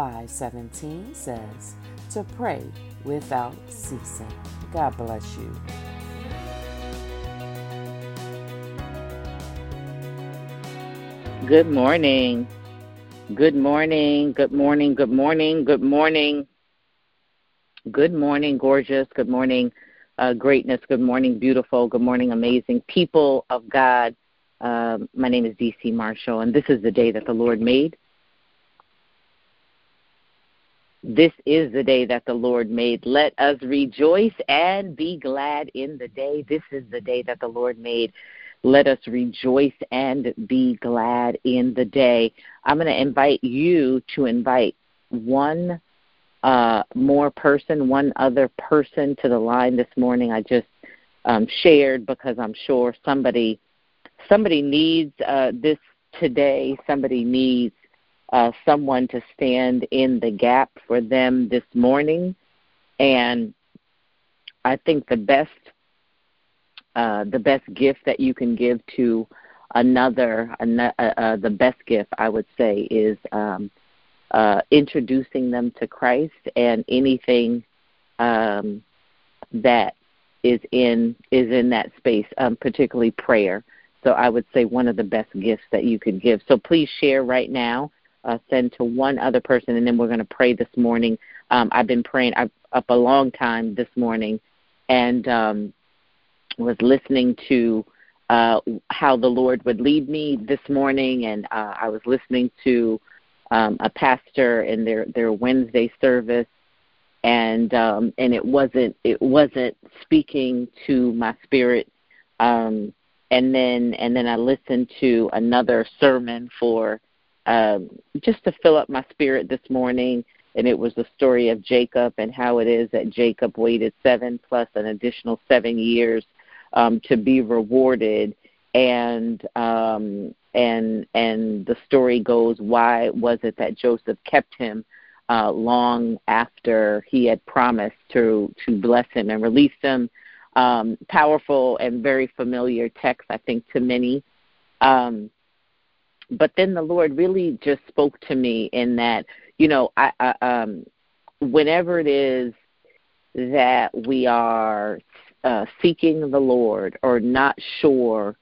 5:17 says, "To pray without ceasing." God bless you. Good morning. Good morning. Good morning. Good morning. Good morning. Good morning, gorgeous. Good morning, uh, greatness. Good morning, beautiful. Good morning, amazing people of God. Um, my name is DC Marshall, and this is the day that the Lord made. This is the day that the Lord made. Let us rejoice and be glad in the day. This is the day that the Lord made. Let us rejoice and be glad in the day. I'm going to invite you to invite one uh, more person, one other person to the line this morning. I just um, shared because I'm sure somebody somebody needs uh, this today. Somebody needs uh, someone to stand in the gap for them this morning, and I think the best uh, the best gift that you can give to another, uh, uh, the best gift I would say is um, uh, introducing them to Christ and anything um, that is in is in that space, um, particularly prayer. So I would say one of the best gifts that you could give. So please share right now. Uh, send to one other person, and then we're going to pray this morning. Um, I've been praying I've, up a long time this morning, and um, was listening to uh, how the Lord would lead me this morning, and uh, I was listening to um, a pastor in their their Wednesday service, and um, and it wasn't it wasn't speaking to my spirit. Um, and then and then I listened to another sermon for um, just to fill up my spirit this morning, and it was the story of Jacob and how it is that Jacob waited seven plus an additional seven years um, to be rewarded. And um, and and the story goes why was it that Joseph kept him uh, long after he had promised to to bless him and release him? Um, powerful and very familiar text I think to many. Um, but then the Lord really just spoke to me in that you know I, I um, whenever it is that we are uh, seeking the Lord or not sure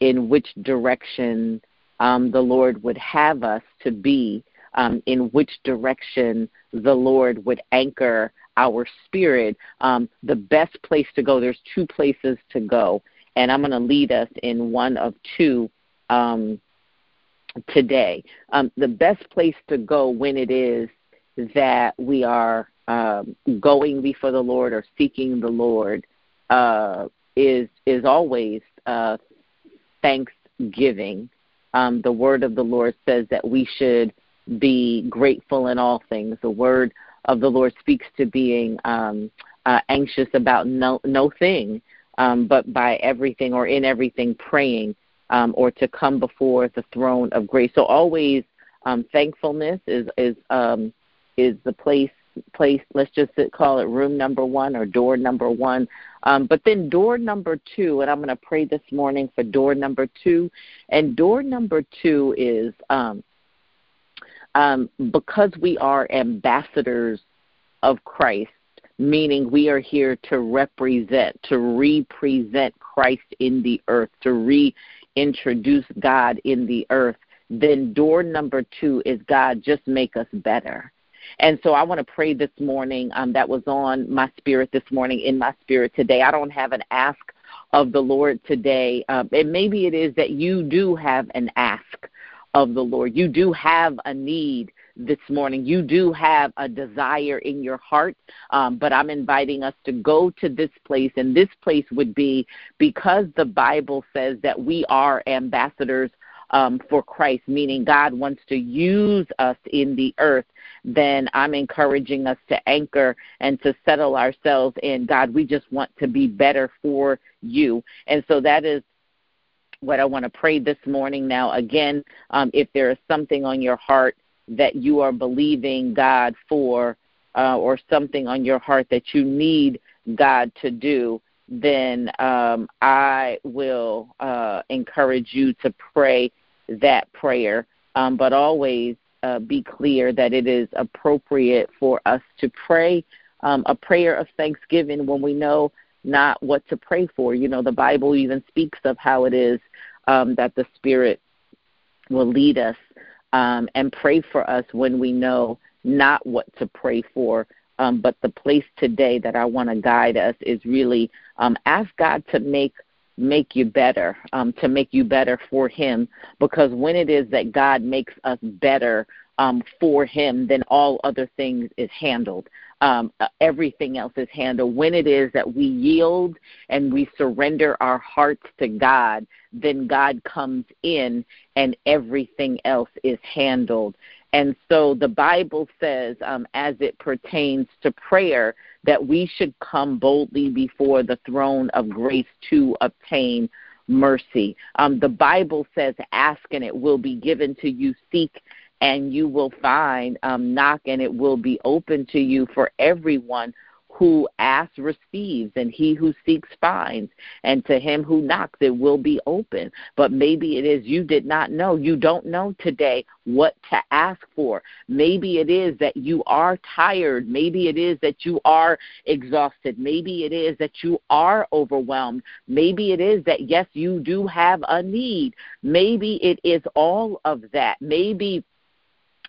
in which direction um, the Lord would have us to be, um, in which direction the Lord would anchor our spirit, um, the best place to go, there's two places to go. And I'm going to lead us in one of two um, today. Um, the best place to go when it is that we are um, going before the Lord or seeking the Lord uh, is is always uh, thanksgiving. Um, the word of the Lord says that we should be grateful in all things. The word of the Lord speaks to being um, uh, anxious about no no thing, um, but by everything or in everything praying, um, or to come before the throne of grace. So always um, thankfulness is is um, is the place place. Let's just call it room number one or door number one. Um, but then door number two, and I'm going to pray this morning for door number two. And door number two is um, um, because we are ambassadors of Christ, meaning we are here to represent, to represent Christ in the earth, to reintroduce God in the earth. Then door number two is God, just make us better And so I want to pray this morning um, that was on my spirit this morning, in my spirit today. I don't have an ask of the Lord today. Um, and maybe it is that you do have an ask of the Lord. You do have a need this morning. You do have a desire in your heart, um, but I'm inviting us to go to this place, and this place would be because the Bible says that we are ambassadors um, for Christ, meaning God wants to use us in the earth, then I'm encouraging us to anchor and to settle ourselves in God. We just want to be better for you. And so that is what I want to pray this morning. Now, again, um, if there is something on your heart that you are believing God for, uh, or something on your heart that you need God to do, then um, I will uh, encourage you to pray that prayer. Um, but always uh, be clear that it is appropriate for us to pray um, a prayer of thanksgiving when we know not what to pray for. You know, the Bible even speaks of how it is um, that the Spirit will lead us um, and pray for us when we know not what to pray for. Um, but the place today that I want to guide us is really um, ask God to make make you better, um, to make you better for Him. Because when it is that God makes us better um, for Him, then all other things is handled. Um, uh, everything else is handled. When it is that we yield and we surrender our hearts to God, then God comes in and everything else is handled. And so the Bible says, um, as it pertains to prayer, that we should come boldly before the throne of grace to obtain mercy. Um, the Bible says, ask and it will be given to you, seek and you will find, um, knock and it will be open to you for everyone who asks receives, and he who seeks finds, and to him who knocks it will be open. But maybe it is you did not know. You don't know today what to ask for. Maybe it is that you are tired. Maybe it is that you are exhausted. Maybe it is that you are overwhelmed. Maybe it is that, yes, you do have a need. Maybe it is all of that. Maybe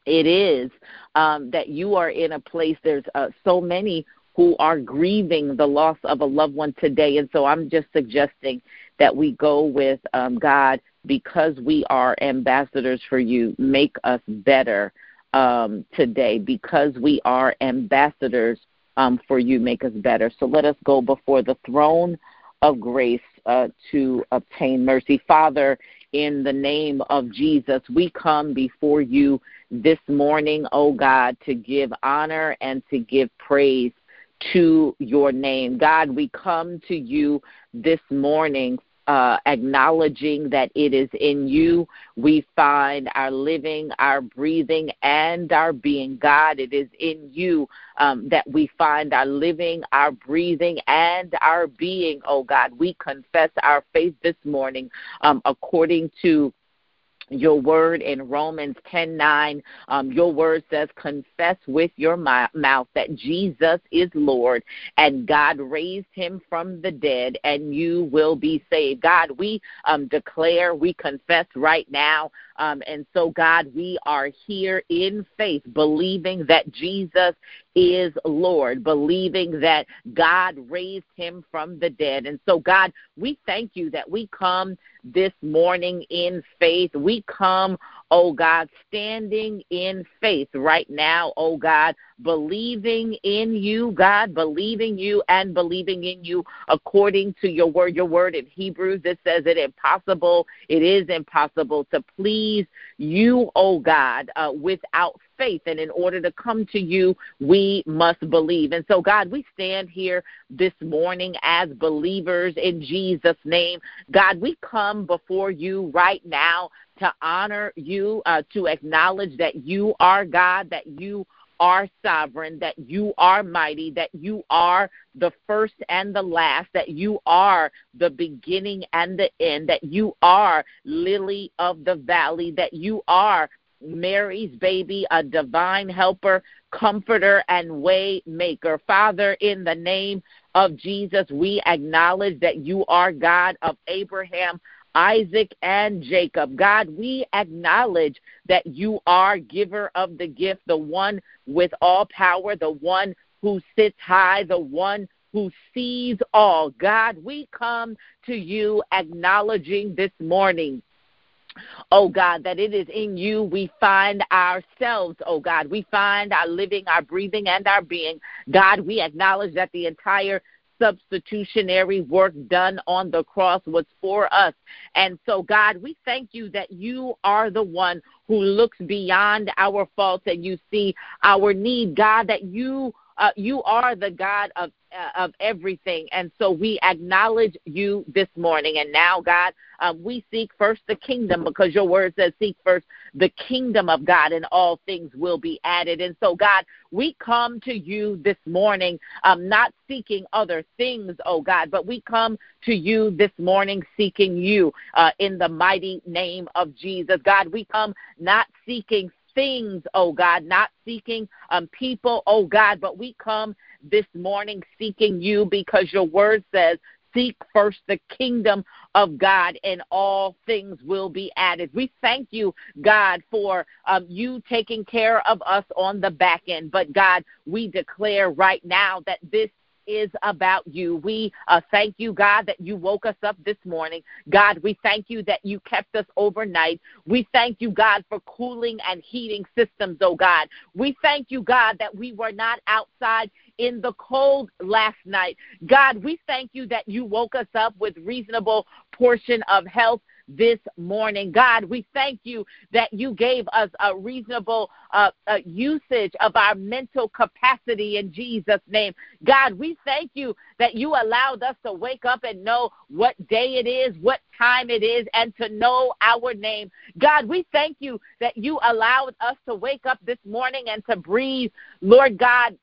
it is um, that you are in a place, there's uh, so many who are grieving the loss of a loved one today. And so I'm just suggesting that we go with um, God because we are ambassadors for you. Make us better um, today because we are ambassadors um, for you. Make us better. So let us go before the throne of grace uh, to obtain mercy. Father, in the name of Jesus, we come before you this morning, oh God, to give honor and to give praise to your name. God, we come to you this morning uh, acknowledging that it is in you we find our living, our breathing, and our being. God, it is in you um, that we find our living, our breathing, and our being, oh God. We confess our faith this morning um, according to your word in Romans 10 9. Um, your word says, Confess with your mouth that Jesus is Lord and God raised him from the dead, and you will be saved. God, we um, declare, we confess right now. Um, and so, God, we are here in faith, believing that Jesus is Lord, believing that God raised him from the dead. And so, God, we thank you that we come this morning in faith. We come, oh God, standing in faith right now, oh God, believing in you, God, believing you and believing in you according to your word. Your word in Hebrews, it says it impossible, it is impossible to please you, oh God, uh, without faith. And in order to come to you, we must believe. And so, God, we stand here this morning as believers in Jesus' name. God, we come before you right now to honor you, uh, to acknowledge that you are God, that you are sovereign, that you are mighty, that you are the first and the last, that you are the beginning and the end, that you are lily of the valley, that you are Mary's baby, a divine helper, comforter, and way maker. Father, in the name of Jesus, we acknowledge that you are God of Abraham, Isaac and Jacob. God, we acknowledge that you are giver of the gift, the one with all power, the one who sits high, the one who sees all. God, we come to you acknowledging this morning Oh God, that it is in you we find ourselves, oh God. We find our living, our breathing, and our being. God, we acknowledge that the entire substitutionary work done on the cross was for us. And so, God, we thank you that you are the one who looks beyond our faults and you see our need. God, that you uh, you are the God of uh, of everything, and so we acknowledge you this morning. And now, God, uh, we seek first the kingdom because your word says, "Seek first the kingdom of God, and all things will be added." And so, God, we come to you this morning, um, not seeking other things, oh God, but we come to you this morning seeking you uh, in the mighty name of Jesus. God, we come not seeking things, oh God, not seeking um, people, oh God, but we come this morning seeking you because your word says, Seek first the kingdom of God, and all things will be added. We thank you, God, for um, you taking care of us on the back end. But, God, we declare right now that this is about you. We uh, thank you, God, that you woke us up this morning. God, we thank you that you kept us overnight. We thank you, God, for cooling and heating systems, oh God. We thank you, God, that we were not outside in the cold last night. God, we thank you that you woke us up with reasonable portion of health this morning. God, we thank you that you gave us a reasonable uh, uh, usage of our mental capacity in Jesus' name. God, we thank you that you allowed us to wake up and know what day it is, what time it is, and to know our name. God, we thank you that you allowed us to wake up this morning and to breathe, Lord God,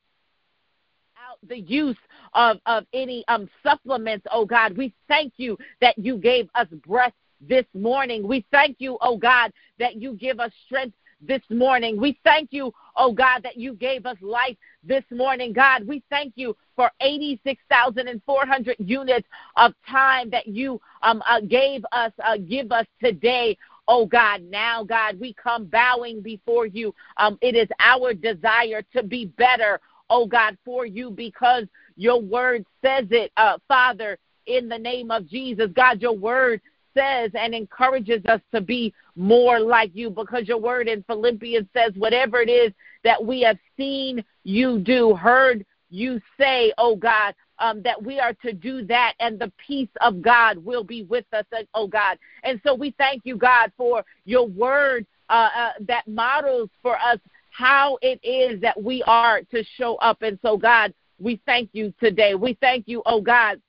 out the use of, of any um, supplements, oh God. We thank you that you gave us breath this morning. We thank you, oh God, that you give us strength this morning. We thank you, oh God, that you gave us life this morning. God, we thank you for 86,400 units of time that you um, uh, gave us, uh, give us today. Oh God, now God, we come bowing before you. Um, it is our desire to be better, oh God, for you because your word says it, uh, Father, in the name of Jesus. God, your word says and encourages us to be more like you because your word in Philippians says, whatever it is that we have seen you do, heard you say, oh God, um, that we are to do that and the peace of God will be with us, oh God. And so we thank you, God, for your word uh, uh, that models for us how it is that we are to show up. And so, God, we thank you today. We thank you, oh God,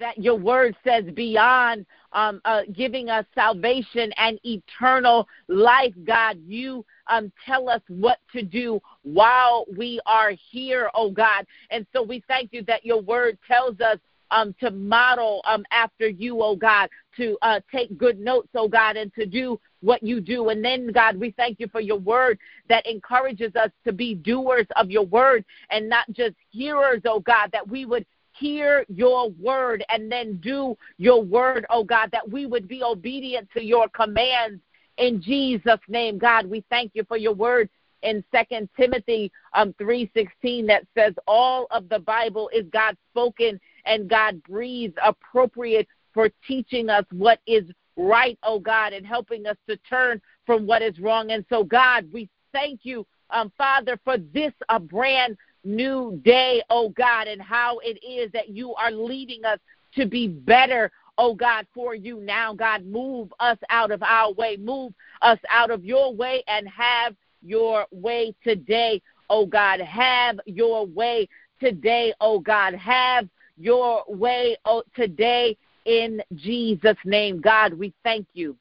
that your word says beyond um, uh, giving us salvation and eternal life, God, you um, tell us what to do while we are here, oh God. And so we thank you that your word tells us um, to model um, after you, oh God, to uh, take good notes, oh God, and to do what you do. And then, God, we thank you for your word that encourages us to be doers of your word and not just hearers, oh God, that we would hear your word and then do your word, oh God, that we would be obedient to your commands in Jesus' name. God, we thank you for your word in Second Timothy um, 3.16 that says all of the Bible is God spoken and God breathes appropriate for teaching us what is right, oh God, and helping us to turn from what is wrong. And so, God, we thank you, um, Father, for this a brand new day, oh God, and how it is that you are leading us to be better, oh God, for you now. God, move us out of our way, move us out of your way, and have your way today, oh God. Have your way today, oh God. Have your way oh, today in Jesus' name. God, we thank you.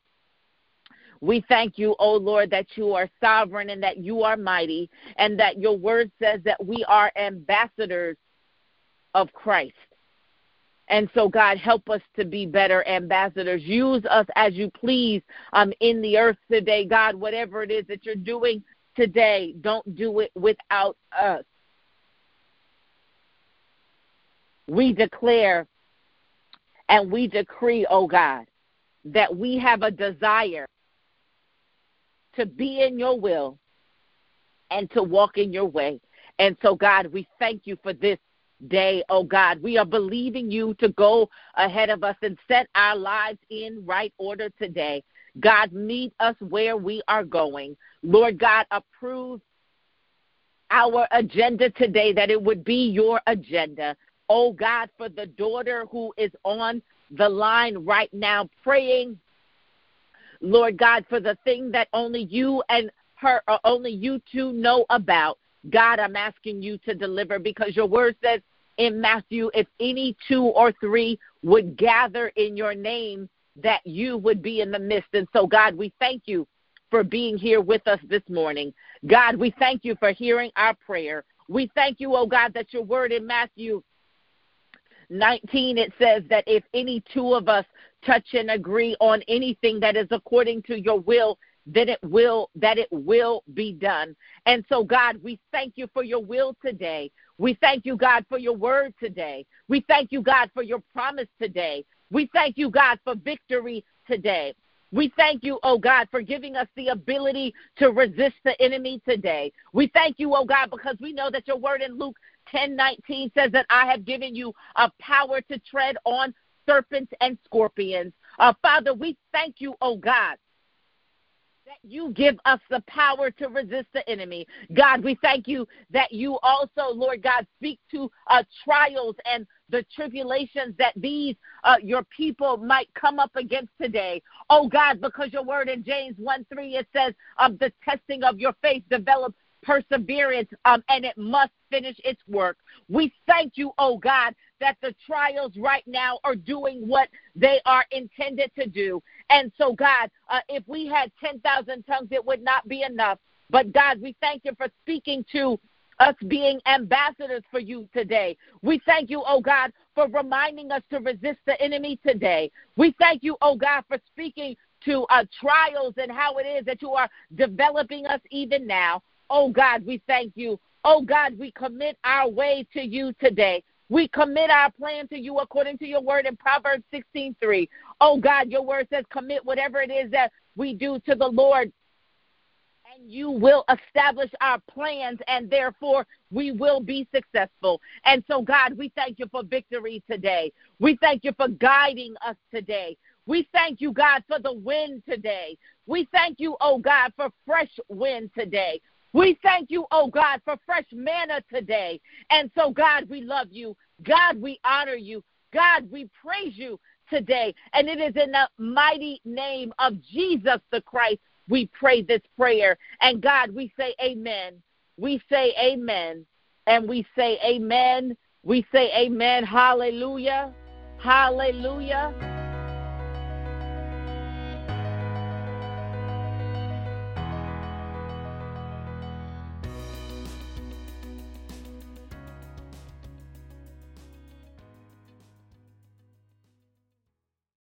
We thank you, O Lord, that you are sovereign and that you are mighty, and that your word says that we are ambassadors of Christ. And so, God, help us to be better ambassadors. Use us as you please um, in the earth today. God, whatever it is that you're doing today, don't do it without us. We declare and we decree, oh God, that we have a desire to be in your will and to walk in your way. And so, God, we thank you for this day, oh God. We are believing you to go ahead of us and set our lives in right order today. God, meet us where we are going. Lord God, approve our agenda today, that it would be your agenda. Oh God, for the daughter who is on the line right now praying, Lord God, for the thing that only you and her, or only you two know about. God, I'm asking you to deliver because your word says in Matthew, if any two or three would gather in your name, that you would be in the midst. And so, God, we thank you for being here with us this morning. God, we thank you for hearing our prayer. We thank you, oh God, that your word in Matthew 19 it says that if any two of us touch and agree on anything that is according to your will, then it will that it will be done. And so God, we thank you for your will today. We thank you God for your word today. We thank you God for your promise today. We thank you God for victory today. We thank you, oh God, for giving us the ability to resist the enemy today. We thank you, oh God, because we know that your word in Luke 10 19 says that I have given you a power to tread on serpents and scorpions. Uh, Father, we thank you, oh God, that you give us the power to resist the enemy. God, we thank you that you also, Lord God, speak to uh, trials and the tribulations that these uh, your people might come up against today. Oh God, because your word in James 1 3 it says, of um, the testing of your faith develops perseverance um, and it must finish its work. We thank you, oh God, that the trials right now are doing what they are intended to do. And so, God, uh, if we had 10,000 tongues, it would not be enough. But God, we thank you for speaking to us being ambassadors for you today. We thank you, oh God, for reminding us to resist the enemy today. We thank you, oh God, for speaking to uh, trials and how it is that you are developing us even now. Oh God, we thank you. Oh God, we commit our way to you today. We commit our plan to you according to your word in Proverbs 16:3. Oh God, your word says commit whatever it is that we do to the Lord and you will establish our plans, and therefore we will be successful. And so, God, we thank you for victory today. We thank you for guiding us today. We thank you, God, for the wind today. We thank you, oh God, for fresh wind today. We thank you, oh God, for fresh manna today. And so, God, we love you. God, we honor you. God, we praise you today. And it is in the mighty name of Jesus the Christ we pray this prayer. And God, we say amen. We say amen. And we say amen. We say amen. Hallelujah. Hallelujah.